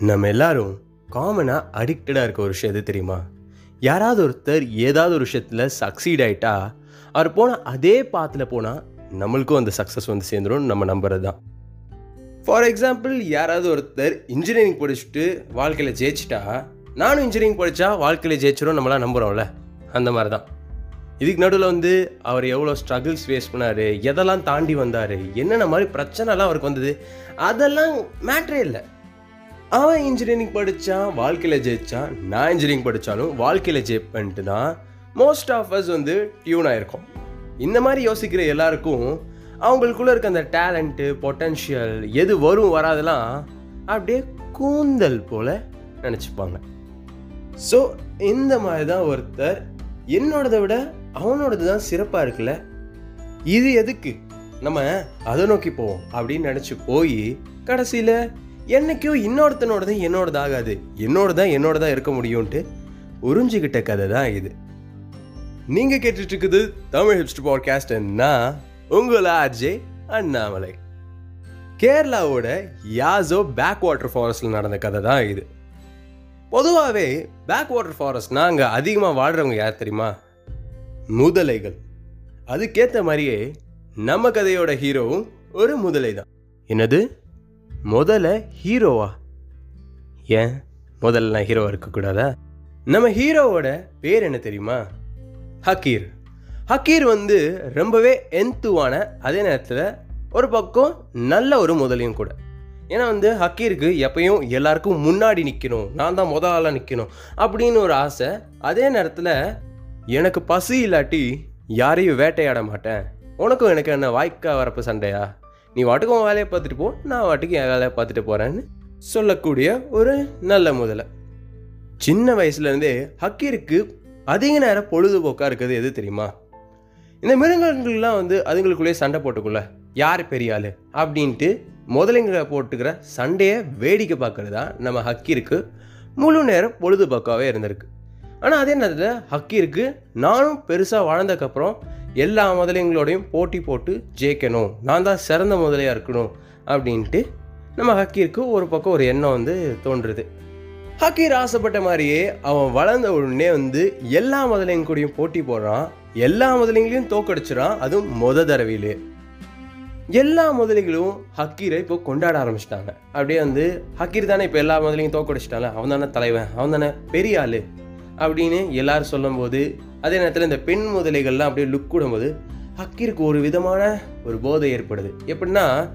நம்ம எல்லாரும் காமனாக அடிக்டடாக இருக்க ஒரு விஷயம் எது தெரியுமா? யாராவது ஒருத்தர் ஏதாவது ஒரு விஷயத்தில் சக்சீட் ஆகிட்டா அவர் போனால் அதே பாத்தில் போனால் நம்மளுக்கும் அந்த சக்ஸஸ் வந்து சேர்ந்துடும் நம்ம நம்புறது தான் ஃபார் எக்ஸாம்பிள் யாராவது ஒருத்தர் இன்ஜினியரிங் படிச்சுட்டு வாழ்க்கையில் ஜெயிச்சிட்டா நானும் இன்ஜினியரிங் படித்தா வாழ்க்கையில் ஜெயிச்சிடும் நம்மளாம் நம்புகிறோம்ல அந்த மாதிரி தான் இதுக்கு நடுவில் வந்து அவர் எவ்வளோ ஸ்ட்ரகிள்ஸ் ஃபேஸ் பண்ணார் எதெல்லாம் தாண்டி வந்தார் என்னென்ன மாதிரி பிரச்சனைலாம் அவருக்கு வந்தது அதெல்லாம் மேட்ரே இல்லை. அவன் இன்ஜினியரிங் படித்தான் வாழ்க்கையில் ஜெயித்தான் நான் இன்ஜினியரிங் படித்தாலும் வாழ்க்கையில் ஜெயிப்பேன்ட்டு தான் மோஸ்ட் ஆஃப் அஸ் வந்து டியூன் ஆகிருக்கும் இந்த மாதிரி யோசிக்கிற எல்லாருக்கும் அவங்களுக்குள்ளே இருக்க அந்த டேலண்ட்டு பொட்டன்ஷியல் எது வரும் வராதெல்லாம் அப்படியே கூந்தல் போல நினச்சிப்பாங்க. ஸோ இந்த மாதிரி தான் ஒருத்தர் என்னோடதை விட அவனோடது தான் சிறப்பாக இருக்குல்ல? இது எதுக்கு? நம்ம அதை நோக்கி போவோம் அப்படின்னு நினச்சி போய் கடைசியில் என்னைக்கும் இன்னொருத்தனோடது என்னோடது ஆகாது என்னோட தான் என்னோட தான் இருக்க முடியும்ன்ட்டு உறிஞ்சிக்கிட்ட கதை தான் இது. நீங்கள் கேட்டுட்ருக்குது தமிழ் ஹிப்ஸ்ட் பாட்காஸ்ட்னா உங்கள் ஆர்ஜே அண்ணாமலை. கேரளாவோட யாசோ பேக் வாட்டர் ஃபாரஸ்டில் நடந்த கதை தான் இது. பொதுவாகவே பேக் வாட்டர் ஃபாரஸ்ட்னா அங்கே அதிகமாக வாழ்கிறவங்க யார் தெரியுமா? முதலைகள். அதுக்கேற்ற மாதிரியே நம்ம கதையோட ஹீரோவும் ஒரு முதலை தான் என்னது? முதல்ல ஹீரோவா? ஏன்? முதல்ல ஹீரோ இருக்கக்கூடாதா? நம்ம ஹீரோவோட பேர் என்ன தெரியுமா? ஹக்கீர். ஹக்கீர் வந்து ரொம்பவே எந்துவான அதே நேரத்தில் ஒரு பக்கம் நல்ல ஒரு முதலையும் கூட. ஏன்னா வந்து ஹக்கீருக்கு எப்பயும் எல்லாருக்கும் முன்னாடி நிற்கணும் நான் தான் முத ஆளாக நிற்கணும் அப்படின்னு ஒரு ஆசை. அதே நேரத்தில் எனக்கு பசி இல்லாட்டி யாரையும் வேட்டையாட மாட்டேன். உனக்கும் எனக்கு என்ன வாய்க்கா வரப்பு சண்டையா? நீ வாட்டுக்கும் உன் வேலையை பார்த்துட்டு போ நான் வாட்டுக்கு என் வேலையை பார்த்துட்டு போகிறேன்னு சொல்லக்கூடிய ஒரு நல்ல முதலை. சின்ன வயசுலேருந்தே ஹக்கீருக்கு அதிக நேரம் பொழுதுபோக்காக இருக்கிறது எது தெரியுமா? இந்த மிருகங்கள்லாம் வந்து அதுங்களுக்குள்ளேயே சண்டை போட்டுக்குள்ள யார் பெரிய ஆள்? அப்படின்ட்டு முதலைங்களை போட்டுக்கிற சண்டையை வேடிக்கை பார்க்கறது தான் நம்ம ஹக்கீருக்கு முழு நேரம் பொழுதுபோக்காகவே இருந்திருக்கு. ஆனால் அதே நேரத்தில் ஹக்கீருக்கு நானும் பெருசாக வாழ்ந்ததுக்கப்புறம் எல்லா முதலைங்களோடையும் போட்டி போட்டு ஜெயிக்கணும். நான் தான் சிறந்த முதலையாக இருக்கணும் அப்படின்ட்டு நம்ம ஹக்கீருக்கு ஒரு பக்கம் ஒரு எண்ணம் வந்து தோன்றுது. ஹக்கீர் ஆசைப்பட்ட மாதிரியே அவன் வளர்ந்த உடனே வந்து எல்லா முதலைங்க கூடயும் போட்டி போடுறான். எல்லா முதலைங்களையும் தோக்கடிச்சிடான் அதுவும் மொத தடவையிலே. எல்லா முதலைகளும் ஹக்கீரை இப்போ கொண்டாட ஆரம்பிச்சிட்டாங்க. அப்படியே வந்து ஹக்கீர் தானே இப்போ எல்லா முதலையும் தோக்கடிச்சிட்டாங்க அவன் தானே தலைவன். அவன் தானே பெரிய ஆள். அப்படின்னு எல்லாரும் சொல்லும்போது அதே நேரத்தில் இந்த பெண் முதலைகள்லாம் அப்படியே லுக் விடும்போது ஹக்கீருக்கு ஒரு விதமான ஒரு போதை ஏற்படுது. எப்படின்னா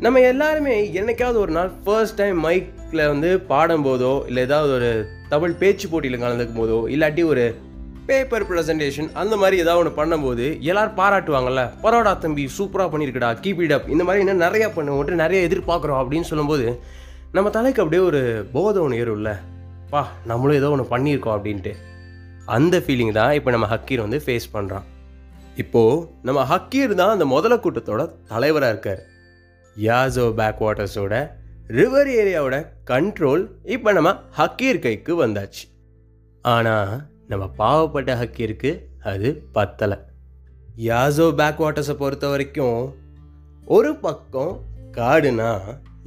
நம்ம எல்லாருமே என்னைக்காவது ஒரு நாள் ஃபர்ஸ்ட் டைம் மைக்கில் வந்து பாடும்போதோ இல்லை ஏதாவது ஒரு தமிழ் பேச்சு போட்டியில் கலந்துக்கும் போதோ இல்லாட்டி ஒரு பேப்பர் ப்ரெசன்டேஷன் அந்த மாதிரி ஏதாவது ஒன்று பண்ணும்போது எல்லோரும் பாராட்டுவாங்கல்ல பரோடா தம்பி சூப்பராக பண்ணியிருக்கடா கீப் இட் அப் இந்த மாதிரி இன்னும் நிறையா பண்ணுவோம் நிறைய எதிர்பார்க்குறோம் அப்படின்னு சொல்லும்போது நம்ம தலைக்கு அப்படியே ஒரு போதை ஒன்று ஏறும்ல. பா நம்மளும் ஏதோ ஒன்று பண்ணியிருக்கோம் அப்படின்ட்டு. அந்த ஃபீலிங் தான் இப்போ நம்ம ஹக்கீர் வந்து ஃபேஸ் பண்ணுறான் இப்போது நம்ம ஹக்கீர் தான் அந்த முதல கூட்டத்தோட தலைவராக இருக்கார். யாசோ பேக் வாட்டர்ஸோட ரிவர் ஏரியாவோட கண்ட்ரோல் இப்போ நம்ம ஹக்கீர் கைக்கு வந்தாச்சு. ஆனால் நம்ம பாவப்பட்ட ஹக்கீருக்கு அது பத்தலை. யாசோ பேக் வாட்டர்ஸை பொறுத்த வரைக்கும் ஒரு பக்கம் காடுனா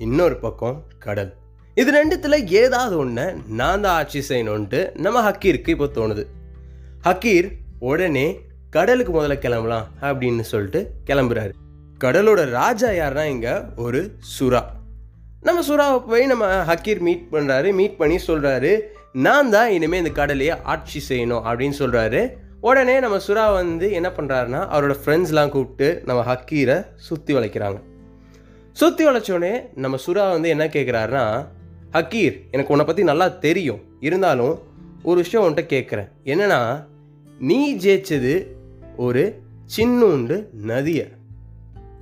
இன்னொரு பக்கம் கடல். இது ரெண்டுத்தில் ஏதாவது ஒன்று நான் தான் ஆட்சி செய்யணுன்ட்டு நம்ம ஹக்கீருக்கு இப்போ தோணுது. ஹக்கீர் உடனே கடலுக்கு முதல்ல கிளம்பலாம் அப்படின்னு சொல்லிட்டு கிளம்புறாரு. கடலோட ராஜா யாருன்னா இங்கே ஒரு சுறா. நம்ம சுறாவை போய் நம்ம ஹக்கீர் மீட் பண்ணுறாரு மீட் பண்ணி சொல்கிறாரு நான் தான் இனிமேல் இந்த கடலையே ஆட்சி செய்யணும் அப்படின்னு சொல்கிறாரு உடனே நம்ம சுறா வந்து என்ன பண்ணுறாருன்னா அவரோட ஃப்ரெண்ட்ஸ்லாம் கூப்பிட்டு நம்ம ஹக்கீரை சுற்றி வளைக்கிறாங்க. சுற்றி வளைச்சோடனே நம்ம சுறா வந்து என்ன கேட்குறாருன்னா ஹக்கீர் எனக்கு உன்னை பற்றி நல்லா தெரியும். இருந்தாலும் ஒரு விஷயம் உன்கிட்ட கேட்குறேன் என்னன்னா நீ ஜெயிச்சது ஒரு சின்னூண்டு நதியை.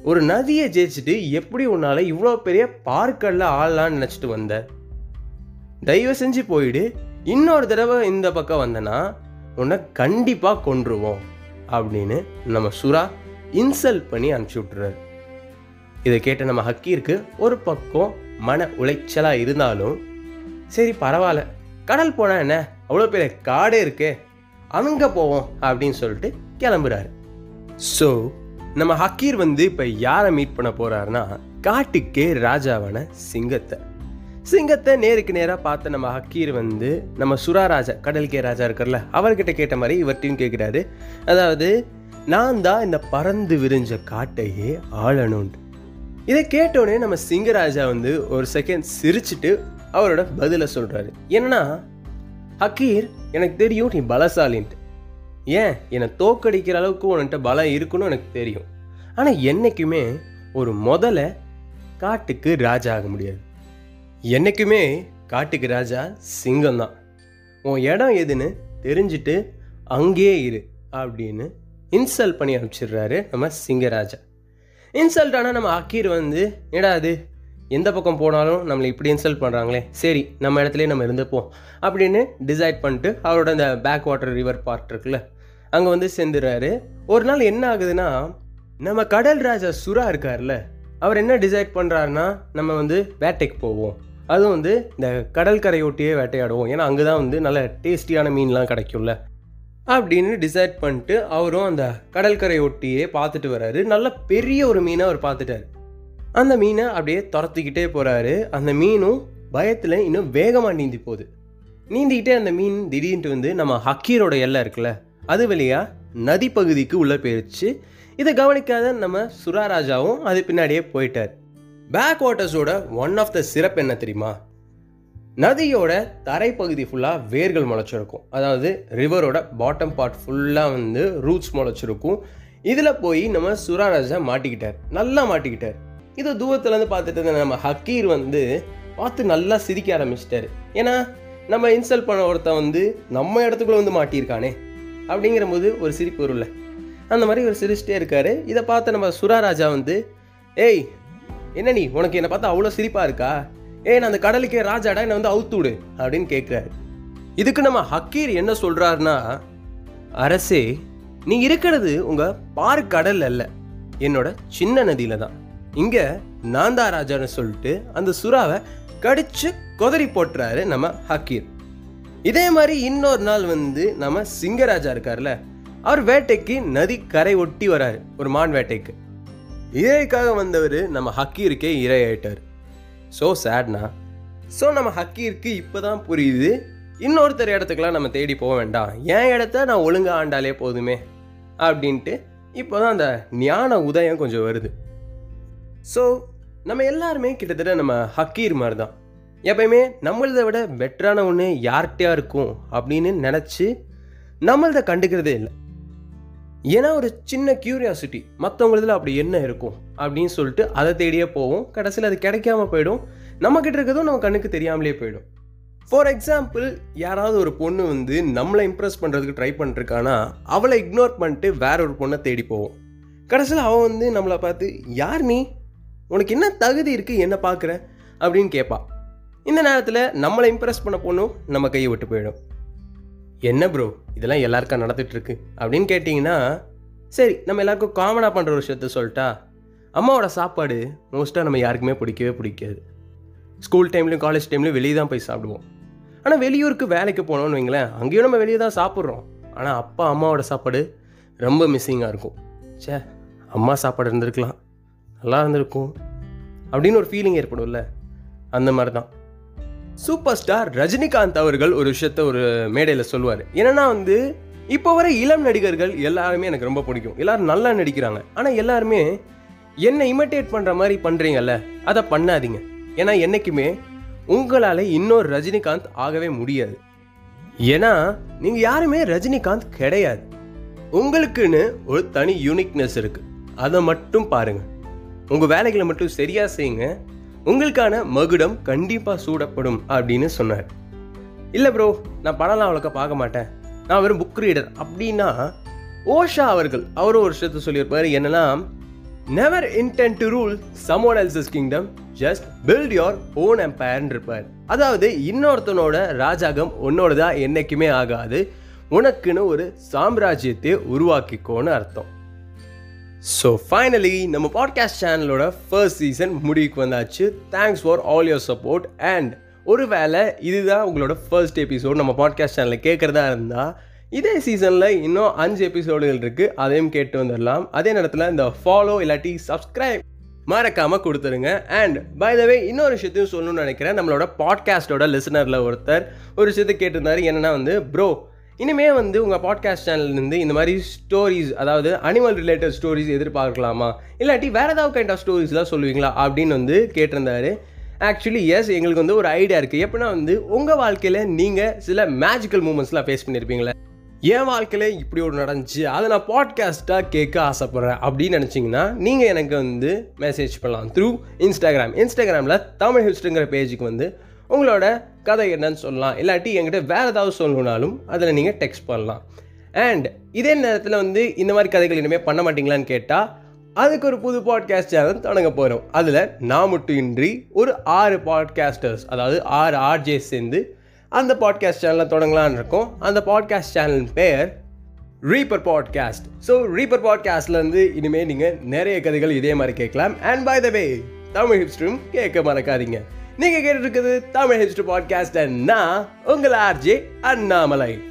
ஒரு நதியை ஜெயிச்சுட்டு எப்படி உன்னால் இவ்வளோ பெரிய பார்க்கல்ல ஆளலான்னு நினச்சிட்டு வந்த? தயவு செஞ்சு போயிடு. இன்னொரு தடவை இந்த பக்கம் வந்தனா உன்னை கண்டிப்பாக கொன்றுவோம் அப்படின்னு நம்ம சுறா இன்சல்ட் பண்ணி அனுப்பிச்சி விட்டுறாரு. இதை கேட்ட நம்ம ஹக்கீருக்கு ஒரு பக்கம் மன உளைச்சலாக இருந்தாலும் சரி பரவாயில்ல. கடல் போனால் என்ன? அவ்வளோ பெரிய காடே இருக்கே. அங்கே போவோம் அப்படின்னு சொல்லிட்டு கிளம்புறாரு. ஸோ நம்ம ஹக்கீர் வந்து இப்போ யாரை மீட் பண்ண போகிறாருன்னா காட்டுக்கே ராஜாவான சிங்கத்தை. சிங்கத்தை நேருக்கு நேராக பார்த்த நம்ம ஹக்கீர் வந்து நம்ம சுராராஜா கடல்கே ராஜா இருக்கார்ல அவர்கிட்ட கேட்ட மாதிரி இவர்கிட்டையும் கேட்குறாரு அதாவது நான் தான் இந்த பறந்து விரிஞ்ச காட்டையே ஆளணும்னு இதை கேட்டோடனே நம்ம சிங்கராஜா வந்து ஒரு செகண்ட் சிரிச்சிட்டு அவரோட பதிலை சொல்கிறாரு என்னன்னா ஹக்கீர் எனக்கு தெரியும் நீ பலசாலின்ட்டு. ஏன்? என்னை தோக்கடிக்கிற அளவுக்கு உன்கிட்ட பலம் இருக்குன்னு எனக்கு தெரியும். ஆனால் என்றைக்குமே ஒரு முதல்ல காட்டுக்கு ராஜா ஆக முடியாது. என்றைக்குமே காட்டுக்கு ராஜா சிங்கம் தான் உன் இடம் எதுன்னு தெரிஞ்சுட்டு அங்கேயே இரு அப்படின்னு இன்சல்ட் பண்ணி அனுப்பிச்சிடுறாரு நம்ம சிங்கராஜா. இன்சல்ட் ஆனால் நம்ம அக்கீர் வந்து ஏடா அது எந்த பக்கம் போனாலும் நம்மளை இப்படி இன்சல்ட் பண்ணுறாங்களே சரி நம்ம இடத்துலேயே நம்ம இருந்துப்போம். அப்படின்னு டிசைட் பண்ணிட்டு அவரோட அந்த பேக் வாட்டர் ரிவர் பார்ட் இருக்குல்ல அங்கே வந்து சேர்ந்துடுறாரு ஒரு நாள் என்ன ஆகுதுன்னா நம்ம கடல் ராஜா சுறா இருக்கார்ல அவர் என்ன டிசைட் பண்ணுறாருன்னா நம்ம வந்து வேட்டைக்கு போவோம். அதுவும் வந்து இந்த கடற்கரையொட்டியே வேட்டையாடுவோம். ஏன்னா அங்கே தான் வந்து நல்ல டேஸ்டியான மீன்லாம் கிடைக்கும்ல. அப்படின்னு டிசைட் பண்ணிட்டு அவரும் அந்த கடற்கரை ஒட்டியே பார்த்துட்டு வராரு நல்ல பெரிய ஒரு மீனை அவர் பார்த்துட்டாரு. அந்த மீனை அப்படியே துரத்திக்கிட்டே போகிறாரு அந்த மீனும் பயத்தில் இன்னும் வேகமாக நீந்தி போகுது. நீந்திக்கிட்டே அந்த மீன் திடீர்னு வந்து நம்ம ஹக்கீரோட எல்லை இருக்குல்ல அது வழியாக நதி பகுதிக்கு உள்ளே போயிடுச்சு இதை கவனிக்காத நம்ம சுராராஜாவும் அது பின்னாடியே போயிட்டார். பேக் வாட்டர்ஸோட ஒன் ஆஃப் த சிறப்பு என்ன தெரியுமா? நதியோட தரைப்பகுதி ஃபுல்லாக வேர்கள் முளைச்சிருக்கும். அதாவது ரிவரோட பாட்டம் பார்ட் ஃபுல்லாக வந்து ரூட்ஸ் முளைச்சிருக்கும். இதில் போய் நம்ம சுராராஜா மாட்டிக்கிட்டார். நல்லா மாட்டிக்கிட்டார். இதை தூரத்துலேருந்து பார்த்துட்டு இருந்த நம்ம ஹக்கீர் வந்து பார்த்து நல்லா சிரிக்க ஆரம்பிச்சிட்டாரு. ஏன்னா நம்ம இன்சல்ட் பண்ண ஒருத்தன் வந்து நம்ம இடத்துக்குள்ளே வந்து மாட்டியிருக்கானே அப்படிங்கிற போது ஒரு சிரிப்பு வரும்ல. அந்த மாதிரி ஒரு சிரிச்சிட்டே இருக்காரு. இதை பார்த்து நம்ம சுராராஜா வந்து ஏய் என்ன நீ? உனக்கு என்னை பார்த்தா அவ்வளோ சிரிப்பாக இருக்கா? ஏன் நான் அந்த கடலுக்கே ராஜாடா என்னை வந்து அவுத்து விடு அப்படின்னு கேட்குறாரு இதுக்கு நம்ம ஹக்கீர் என்ன சொல்கிறாருன்னா அரசே நீ இருக்கிறது உங்கள் பார் கடல் அல்ல என்னோட சின்ன நதியில தான். இங்கே நாந்தா ராஜான்னு சொல்லிட்டு அந்த சுறாவை கடிச்சு கொதறி போட்டுறாரு நம்ம ஹக்கீர். இதே மாதிரி இன்னொரு நாள் வந்து நம்ம சிங்கராஜா இருக்கார்ல அவர் வேட்டைக்கு நதி கரை ஒட்டி வராரு ஒரு மான் வேட்டைக்கு. இறைக்காக வந்தவர் நம்ம ஹக்கீருக்கே இரையாயிட்டார். ஸோ சேட்னா ஸோ நம்ம ஹக்கீருக்கு இப்போ தான் புரியுது. இன்னொருத்தர் இடத்துக்குலாம் நம்ம தேடி போக வேண்டாம். என் இடத்த நான் ஒழுங்காக ஆண்டாலே போதுமே. அப்படின்ட்டு இப்போ தான் அந்த ஞான உதயம் கொஞ்சம் வருது. ஸோ நம்ம எல்லாருமே கிட்டத்தட்ட நம்ம ஹக்கீர் மாதிரி தான் எப்பயுமே நம்மளதை விட பெட்டரான ஒன்று யார்கிட்டயா இருக்கும் அப்படின்னு நினச்சி நம்மளதை கண்டுக்கிறதே இல்லை. ஏன்னா ஒரு சின்ன கியூரியாசிட்டி மற்றவங்களதுல அப்படி என்ன இருக்கும் அப்படின்னு சொல்லிட்டு அதை தேடியே போவோம். கடைசியில் அது கிடைக்காம போயிடும். நம்மக்கிட்ட இருக்கிறதும் நம்ம கண்ணுக்கு தெரியாமலே போயிடும். ஃபார் எக்ஸாம்பிள் யாராவது ஒரு பொண்ணு வந்து நம்மளை இம்ப்ரெஸ் பண்ணுறதுக்கு ட்ரை பண்ணிருக்கானா அவளை இக்னோர் பண்ணிட்டு வேற ஒரு பொண்ணை தேடி போவோம். கடைசியில் அவன் வந்து நம்மளை பார்த்து யார் நீ? உனக்கு என்ன தகுதி இருக்குது என்ன பார்க்குற? அப்படின்னு கேட்பா இந்த நேரத்தில் நம்மளை இம்ப்ரெஸ் பண்ண பொண்ணும் நம்ம கையை விட்டு போயிடும். என்ன ப்ரோ இதெல்லாம் எல்லாருக்கா நடந்துட்டுருக்கு அப்படின்னு கேட்டிங்கன்னா சரி நம்ம எல்லாருக்கும் காமனாக பண்ணுற ஒரு விஷயத்த சொல்லிட்டா அம்மாவோட சாப்பாடு மோஸ்ட்டாக நம்ம யாருக்குமே பிடிக்கவே பிடிக்காது. ஸ்கூல் டைம்லையும் காலேஜ் டைம்லையும் வெளியே தான் போய் சாப்பிடுவோம். ஆனால் வெளியூருக்கு வேலைக்கு போனோம்னு வைங்களேன் அங்கேயும் நம்ம வெளியே தான் சாப்பிட்றோம். ஆனால் அப்பா அம்மாவோட சாப்பாடு ரொம்ப மிஸ்ஸிங்காக இருக்கும். ச்சே அம்மா சாப்பாடு இருந்திருக்கலாம். நல்லா இருந்திருக்கும். அப்படின்னு ஒரு ஃபீலிங் ஏற்படும்ல. அந்த மாதிரி தான் சூப்பர் ஸ்டார் ரஜினிகாந்த் அவர்கள் ஒரு விஷயத்த ஒரு மேடையில் சொல்லுவார். என்னன்னா வந்து இப்போ வர இளம் நடிகர்கள் எல்லாருமே எனக்கு ரொம்ப பிடிக்கும். எல்லாரும் நல்லா நடிக்கிறாங்க. ஆனால் எல்லாருமே என்னை இமிட்டேட் பண்ணுற மாதிரி பண்ணுறீங்கல்ல அதை பண்ணாதீங்க. ஏன்னா என்றைக்குமே உங்களால் இன்னொரு ரஜினிகாந்த் ஆகவே முடியாது. ஏன்னா நீங்கள் யாருமே ரஜினிகாந்த் கிடையாது. உங்களுக்குன்னு ஒரு தனி யூனிக்னஸ் இருக்குது அதை மட்டும் பாருங்கள் உங்கள் வேலைகளை மட்டும் சரியாக செய்யுங்க. உங்களுக்கான மகுடம் கண்டிப்பாக சூடப்படும் அப்படின்னு சொன்னார். இல்லை ப்ரோ நான் படம்லாம் அவ்வளோக்கா பார்க்க மாட்டேன். நான் வெறும் புக் ரீடர் அப்படின்னா ஓஷா அவர்கள் அவரும் ஒரு விஷயத்த சொல்லியிருப்பார். என்னன்னா never intend to rule someone else's kingdom just build your own எம்பயர்னு இருப்பார் அதாவது இன்னொருத்தனோட ராஜாகம் உன்னோடதா என்னைக்குமே ஆகாது. உனக்குன்னு ஒரு சாம்ராஜ்யத்தை உருவாக்கிக்கோன்னு அர்த்தம். ஸோ ஃபைனலி நம்ம பாட்காஸ்ட் சேனலோட ஃபர்ஸ்ட் சீசன் முடிவுக்கு வந்தாச்சு. Thanks for all your support and ஒருவேளை இதுதான் உங்களோட ஃபர்ஸ்ட் எபிசோட் நம்ம பாட்காஸ்ட் சேனலில் கேட்குறதா இருந்தால் இதே சீசனில் இன்னும் அஞ்சு எபிசோடுகள் இருக்குது அதையும் கேட்டு வந்துடலாம். அதே நேரத்தில் இந்த ஃபாலோ இல்லாட்டி சப்ஸ்கிரைப் மறக்காமல் கொடுத்துருங்க. அண்ட் பை த வே இன்னொரு விஷயத்தையும் சொல்லணும்னு நினைக்கிறேன். நம்மளோட பாட்காஸ்ட்டோட லிசனரில் ஒருத்தர் ஒரு விஷயத்தை கேட்டிருந்தாரு. என்னென்னா வந்து ப்ரோ இனிமே வந்து உங்கள் பாட்காஸ்ட் சேனல்லேருந்து இந்த மாதிரி ஸ்டோரிஸ் அதாவது அனிமல் ரிலேட்டட் ஸ்டோரிஸ் எதிர்பார்க்கலாமா? இல்லாட்டி வேறு ஏதாவது கைண்ட் ஆஃப் ஸ்டோரிஸ்லாம் சொல்லுவீங்களா? அப்படின்னு வந்து கேட்டிருந்தாரு. ஆக்சுவலி எஸ் எங்களுக்கு வந்து ஒரு ஐடியா இருக்குது எப்படின்னா வந்து உங்கள் வாழ்க்கையில் நீங்கள் சில மேஜிக்கல் மூமெண்ட்ஸ்லாம் ஃபேஸ் பண்ணியிருப்பீங்களே என் வாழ்க்கையில் இப்படி ஒரு நடந்துச்சு. அதை நான் பாட்காஸ்ட்டாக கேட்க ஆசைப்பட்றேன் அப்படின்னு நினச்சிங்கன்னா நீங்கள் எனக்கு வந்து மெசேஜ் பண்ணலாம் த்ரூ இன்ஸ்டாகிராம் இன்ஸ்டாகிராமில் தமிழ் ஹிஸ்ட்ரிங்கிற பேஜுக்கு வந்து உங்களோட கதை என்னன்னு சொல்லலாம். இல்லாட்டி என்கிட்ட வேறு ஏதாவது சொல்லணுனாலும் அதில் நீங்கள் டெக்ஸ்ட் பண்ணலாம். அண்ட் இதே நேரத்தில் வந்து இந்த மாதிரி கதைகள் இனிமேல் பண்ண மாட்டீங்களான்னு கேட்டால் அதுக்கு ஒரு புது பாட்காஸ்ட் சேனல் தொடங்க போகிறோம் அதில் நான் மட்டும் இன்றி ஒரு ஆறு பாட்காஸ்டர்ஸ் அதாவது ஆறு ஆர்ஜேஸ் சேர்ந்து அந்த பாட்காஸ்ட் சேனலை தொடங்கலான்னு இருக்கோம். அந்த பாட்காஸ்ட் சேனல் பேர் ரீப்பர் பாட்காஸ்ட் ஸோ ரீப்பர் பாட்காஸ்ட்லேருந்து இனிமேல் நீங்கள் நிறைய கதைகள் இதே மாதிரி கேட்கலாம். And by the way Tamil ஹிப்ஸ்டரும் கேட்க மறக்காதீங்க. நீங்கள் கேட்டுருக்குது தமிழ் ஹிப்ஸ்டர் பாட்காஸ்ட் நான் உங்கள் ஆர்ஜே அண்ணாமலை.